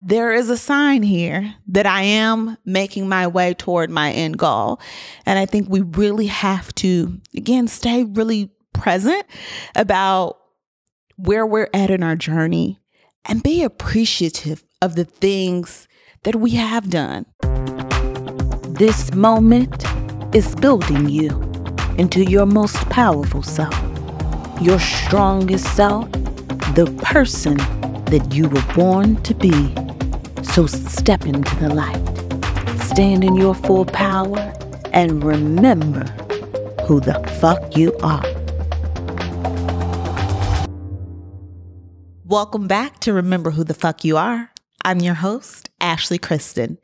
there is a sign here that I am making my way toward my end goal. And I think we really have to, again, stay really present about where we're at in our journey and be appreciative of the things that we have done. This moment is building you into your most powerful self, your strongest self, the person that you were born to be. So step into the light, stand in your full power, and remember who the fuck you are. Welcome back to Remember Who the Fuck You Are. I'm your host, Ashley Christen.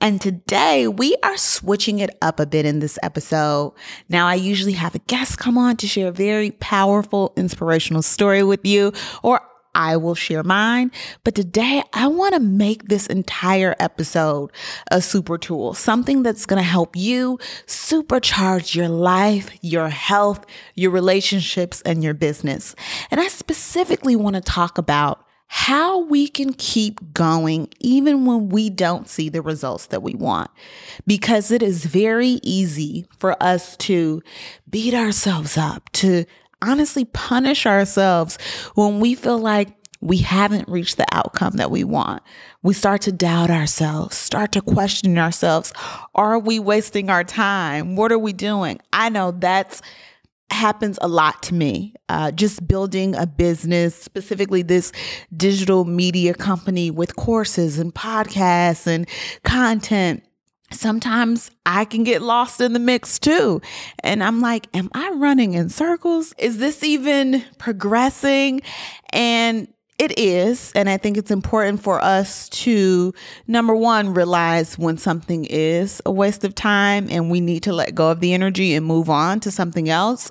And today we are switching it up a bit in this episode. Now, I usually have a guest come on to share a very powerful, inspirational story with you, or I will share mine. But today I want to make this entire episode a super tool, something that's going to help you supercharge your life, your health, your relationships, and your business. And I specifically want to talk about how we can keep going even when we don't see the results that we want. Because it is very easy for us to beat ourselves up, to honestly punish ourselves when we feel like we haven't reached the outcome that we want. We start to doubt ourselves, start to question ourselves. Are we wasting our time? What are we doing? I know that's happens a lot to me. Uh, just building a business, specifically this digital media company with courses and podcasts and content. Sometimes I can get lost in the mix too. And I'm like, am I running in circles? Is this even progressing? And it is. And I think it's important for us to, number one, realize when something is a waste of time and we need to let go of the energy and move on to something else.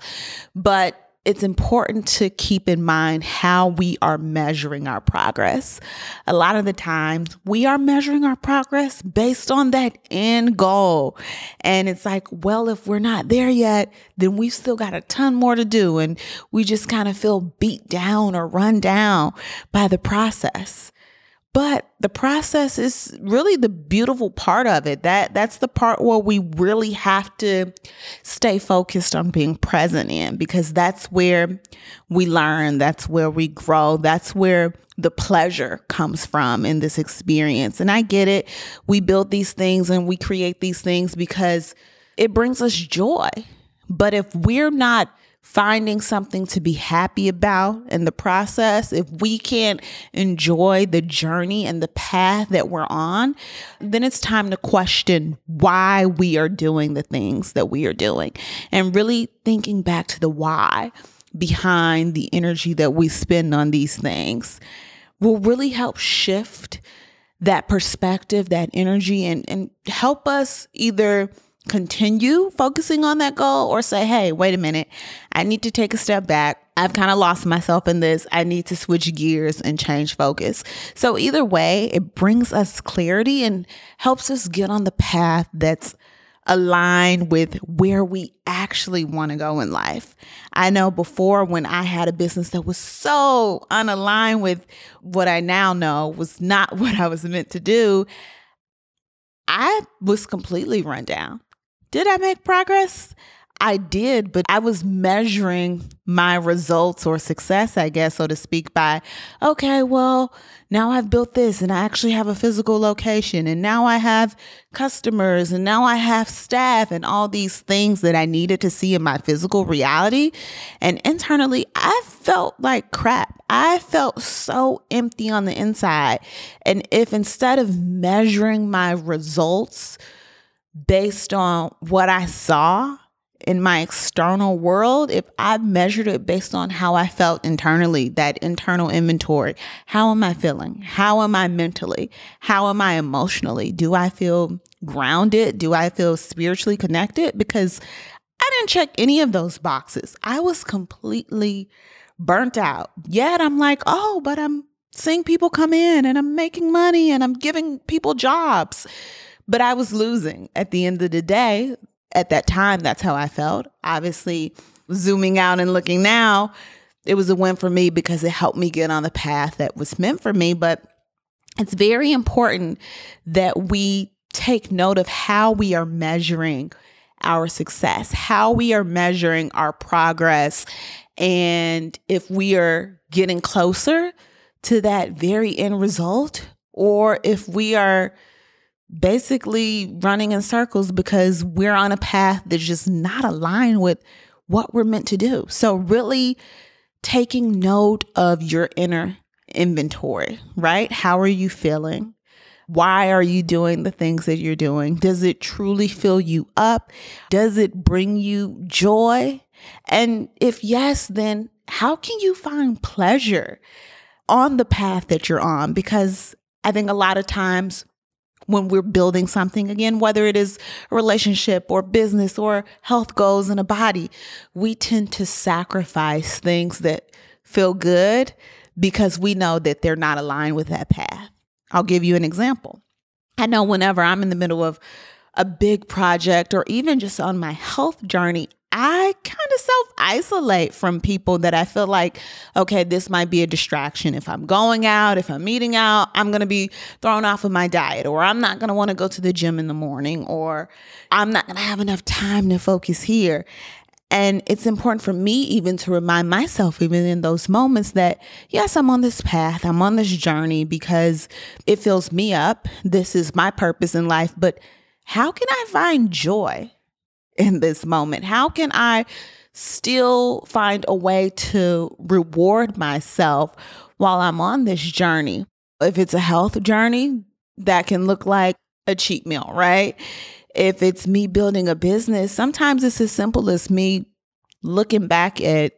But it's important to keep in mind how we are measuring our progress. A lot of the times we are measuring our progress based on that end goal. And it's like, well, if we're not there yet, then we've still got a ton more to do. And we just kind of feel beat down or run down by the process. But the process is really the beautiful part of it. That that's the part where we really have to stay focused on being present in because that's where we learn, that's where we grow, that's where the pleasure comes from in this experience. And I get it. We build these things and we create these things because it brings us joy. But if we're not finding something to be happy about in the process, if we can't enjoy the journey and the path that we're on, then it's time to question why we are doing the things that we are doing. And really thinking back to the why behind the energy that we spend on these things will really help shift that perspective, that energy, and, and help us either continue focusing on that goal or say, hey, wait a minute, I need to take a step back. I've kind of lost myself in this. I need to switch gears and change focus. So, either way, it brings us clarity and helps us get on the path that's aligned with where we actually want to go in life. I know before when I had a business that was so unaligned with what I now know was not what I was meant to do, I was completely run down. Did I make progress? I did, but I was measuring my results or success, I guess, so to speak, by, okay, well, now I've built this and I actually have a physical location and now I have customers and now I have staff and all these things that I needed to see in my physical reality. And internally, I felt like crap. I felt so empty on the inside. And if instead of measuring my results, based on what I saw in my external world, if I measured it based on how I felt internally, that internal inventory, how am I feeling? How am I mentally? How am I emotionally? Do I feel grounded? Do I feel spiritually connected? Because I didn't check any of those boxes. I was completely burnt out. Yet I'm like, oh, but I'm seeing people come in and I'm making money and I'm giving people jobs. But I was losing at the end of the day. At that time, that's how I felt. Obviously, zooming out and looking now, it was a win for me because it helped me get on the path that was meant for me. But it's very important that we take note of how we are measuring our success, how we are measuring our progress, and if we are getting closer to that very end result, or if we are basically running in circles because we're on a path that's just not aligned with what we're meant to do. So, really taking note of your inner inventory, right? How are you feeling? Why are you doing the things that you're doing? Does it truly fill you up? Does it bring you joy? And if yes, then how can you find pleasure on the path that you're on? Because I think a lot of times when we're building something again, whether it is a relationship or business or health goals in a body, we tend to sacrifice things that feel good because we know that they're not aligned with that path. I'll give you an example. I know whenever I'm in the middle of a big project or even just on my health journey, I kind of self isolate from people that I feel like, okay, this might be a distraction. If I'm going out, if I'm eating out, I'm going to be thrown off of my diet, or I'm not going to want to go to the gym in the morning, or I'm not going to have enough time to focus here. And it's important for me even to remind myself, even in those moments, that yes, I'm on this path, I'm on this journey because it fills me up. This is my purpose in life. But how can I find joy in this moment? How can I still find a way to reward myself while I'm on this journey? If it's a health journey, that can look like a cheat meal, right? If it's me building a business, sometimes it's as simple as me looking back at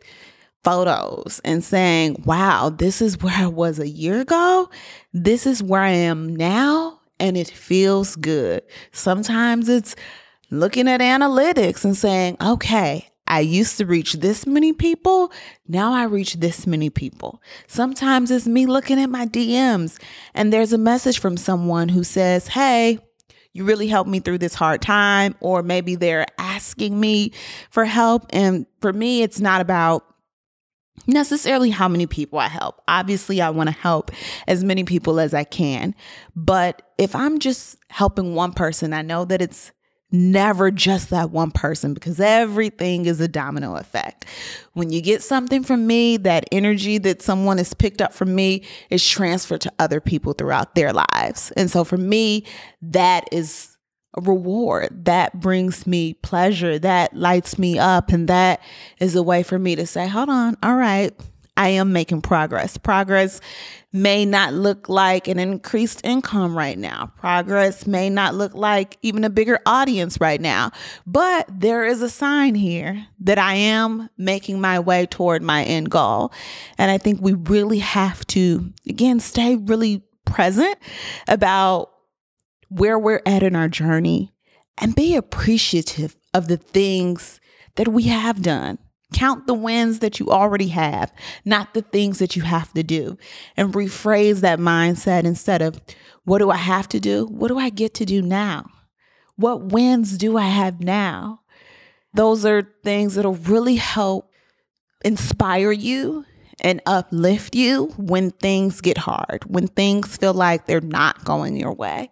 photos and saying, wow, this is where I was a year ago. This is where I am now. And it feels good. Sometimes it's looking at analytics and saying, okay, I used to reach this many people. Now I reach this many people. Sometimes it's me looking at my DMs and there's a message from someone who says, Hey, you really helped me through this hard time, or maybe they're asking me for help. And for me, it's not about necessarily how many people I help. Obviously, I want to help as many people as I can. But if I'm just helping one person, I know that it's never just that one person because everything is a domino effect. When you get something from me, that energy that someone has picked up from me is transferred to other people throughout their lives. And so for me, that is a reward that brings me pleasure, that lights me up. And that is a way for me to say, hold on, all right, I am making progress. Progress may not look like an increased income right now. Progress may not look like even a bigger audience right now, but there is a sign here that I am making my way toward my end goal. And I think we really have to, again, stay really present about where we're at in our journey and be appreciative of the things that we have done Count the wins that you already have, not the things that you have to do. And rephrase that mindset instead of, what do I have to do? What do I get to do now? What wins do I have now? Those are things that'll really help inspire you and uplift you when things get hard, when things feel like they're not going your way.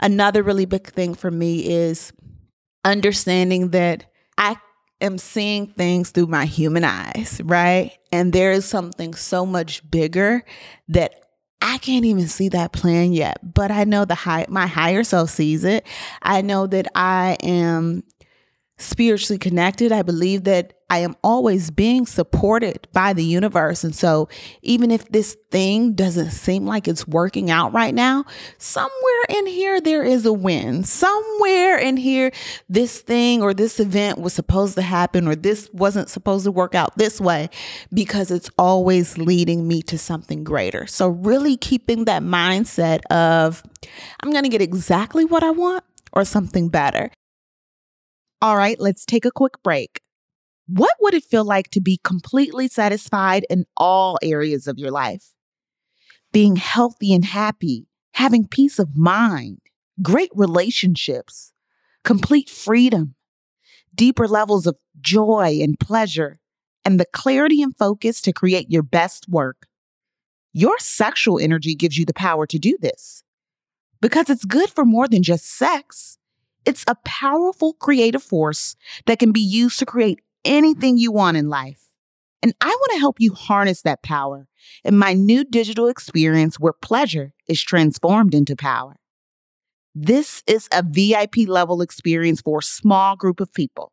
Another really big thing for me is understanding that I am seeing things through my human eyes, right? And there is something so much bigger that I can't even see that plan yet, but I know the high my higher self sees it. I know that I am spiritually connected. I believe that I am always being supported by the universe. And so, even if this thing doesn't seem like it's working out right now, somewhere in here there is a win. Somewhere in here, this thing or this event was supposed to happen, or this wasn't supposed to work out this way because it's always leading me to something greater. So, really keeping that mindset of, I'm going to get exactly what I want or something better. All right, let's take a quick break. What would it feel like to be completely satisfied in all areas of your life? Being healthy and happy, having peace of mind, great relationships, complete freedom, deeper levels of joy and pleasure, and the clarity and focus to create your best work. Your sexual energy gives you the power to do this because it's good for more than just sex. It's a powerful creative force that can be used to create anything you want in life. And I want to help you harness that power in my new digital experience where pleasure is transformed into power. This is a VIP level experience for a small group of people.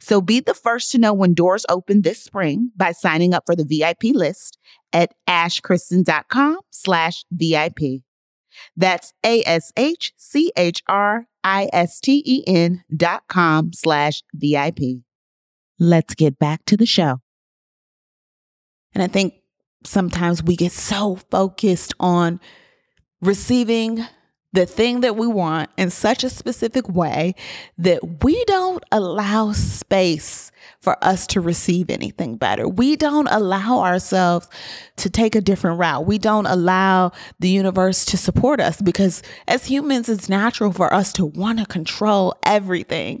So be the first to know when doors open this spring by signing up for the VIP list at ashchristen.com slash VIP. That's A-S-H-C-H-R-I-S-T-E-N dot com slash VIP. Let's get back to the show. And I think sometimes we get so focused on receiving the thing that we want in such a specific way that we don't allow space for us to receive anything better. We don't allow ourselves to take a different route. We don't allow the universe to support us because as humans, it's natural for us to want to control everything.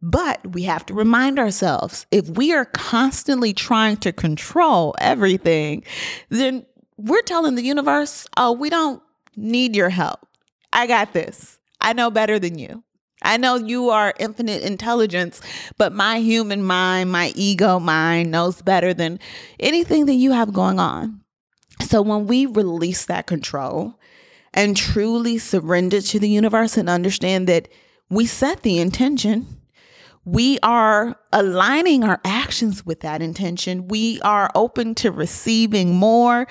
But we have to remind ourselves if we are constantly trying to control everything, then we're telling the universe, oh, we don't need your help. I got this. I know better than you. I know you are infinite intelligence, but my human mind, my ego mind knows better than anything that you have going on. So when we release that control and truly surrender to the universe and understand that we set the intention, we are aligning our actions with that intention. We are open to receiving more.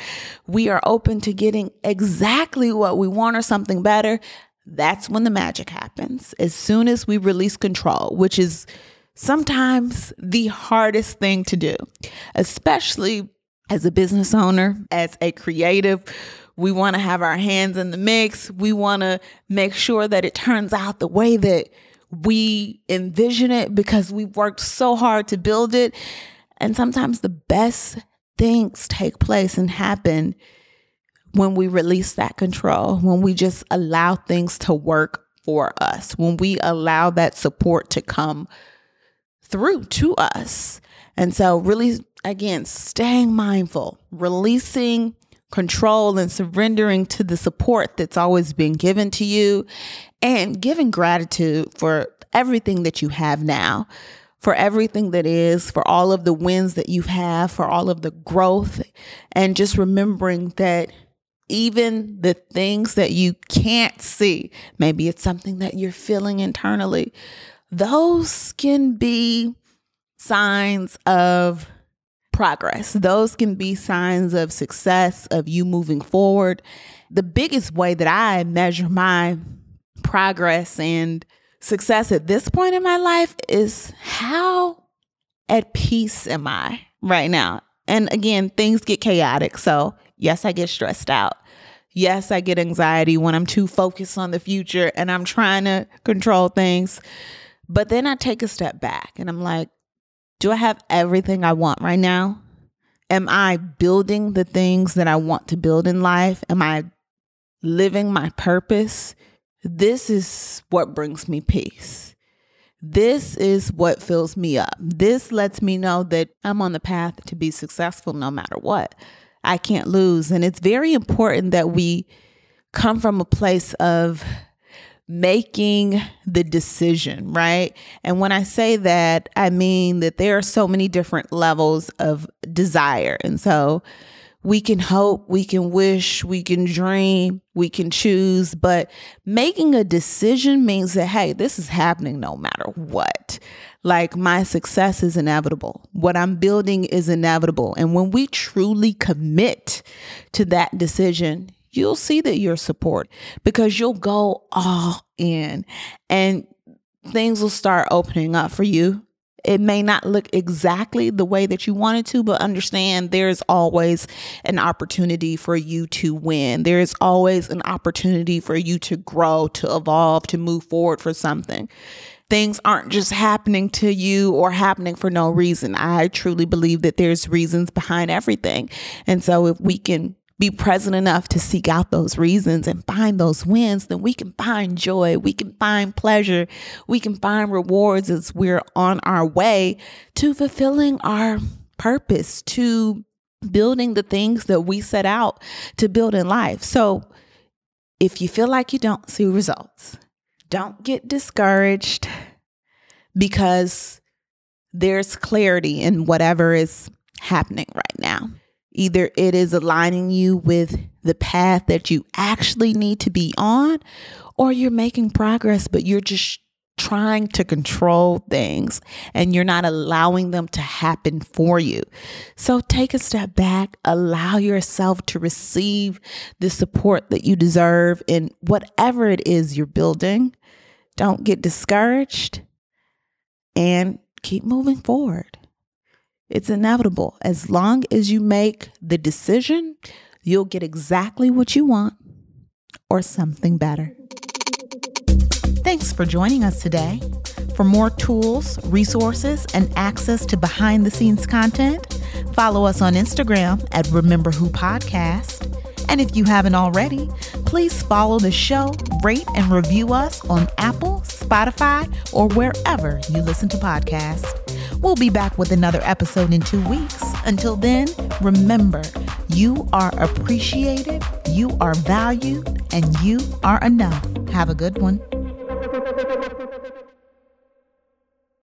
We are open to getting exactly what we want or something better. That's when the magic happens. As soon as we release control, which is sometimes the hardest thing to do, especially as a business owner, as a creative. We want to have our hands in the mix. We want to make sure that it turns out the way that we envision it because we've worked so hard to build it. And sometimes the best things take place and happen when we release that control, when we just allow things to work for us, when we allow that support to come through to us. And so, really, again, staying mindful, releasing control and surrendering to the support that's always been given to you and giving gratitude for everything that you have now, for everything that is, for all of the wins that you have, for all of the growth, and just remembering that even the things that you can't see, maybe it's something that you're feeling internally, those can be signs of progress. Those can be signs of success, of you moving forward. The biggest way that I measure my progress and success at this point in my life is how at peace am I right now? And again, things get chaotic. So, yes, I get stressed out. Yes, I get anxiety when I'm too focused on the future and I'm trying to control things. But then I take a step back and I'm like, do I have everything I want right now? Am I building the things that I want to build in life? Am I living my purpose? This is what brings me peace. This is what fills me up. This lets me know that I'm on the path to be successful no matter what. I can't lose. And it's very important that we come from a place of making the decision, right? And when I say that, I mean that there are so many different levels of desire. And so we can hope, we can wish, we can dream, we can choose, but making a decision means that, hey, this is happening no matter what. Like my success is inevitable. What I'm building is inevitable. And when we truly commit to that decision, you'll see that you're support because you'll go all in and things will start opening up for you. It may not look exactly the way that you wanted to, but understand there's always an opportunity for you to win. There's always an opportunity for you to grow, to evolve, to move forward for something. Things aren't just happening to you or happening for no reason. I truly believe that there's reasons behind everything. And so if we can be present enough to seek out those reasons and find those wins, then we can find joy, we can find pleasure, we can find rewards as we're on our way to fulfilling our purpose, to building the things that we set out to build in life. So if you feel like you don't see results, don't get discouraged because there's clarity in whatever is happening right now. Either it is aligning you with the path that you actually need to be on, or you're making progress, but you're just trying to control things and you're not allowing them to happen for you. So take a step back, allow yourself to receive the support that you deserve in whatever it is you're building. Don't get discouraged and keep moving forward. It's inevitable. As long as you make the decision, you'll get exactly what you want or something better. Thanks for joining us today. For more tools, resources, and access to behind the scenes content, follow us on Instagram at Remember Who Podcast. And if you haven't already, please follow the show, rate, and review us on Apple, Spotify, or wherever you listen to podcasts. We'll be back with another episode in two weeks. Until then, remember you are appreciated, you are valued, and you are enough. Have a good one.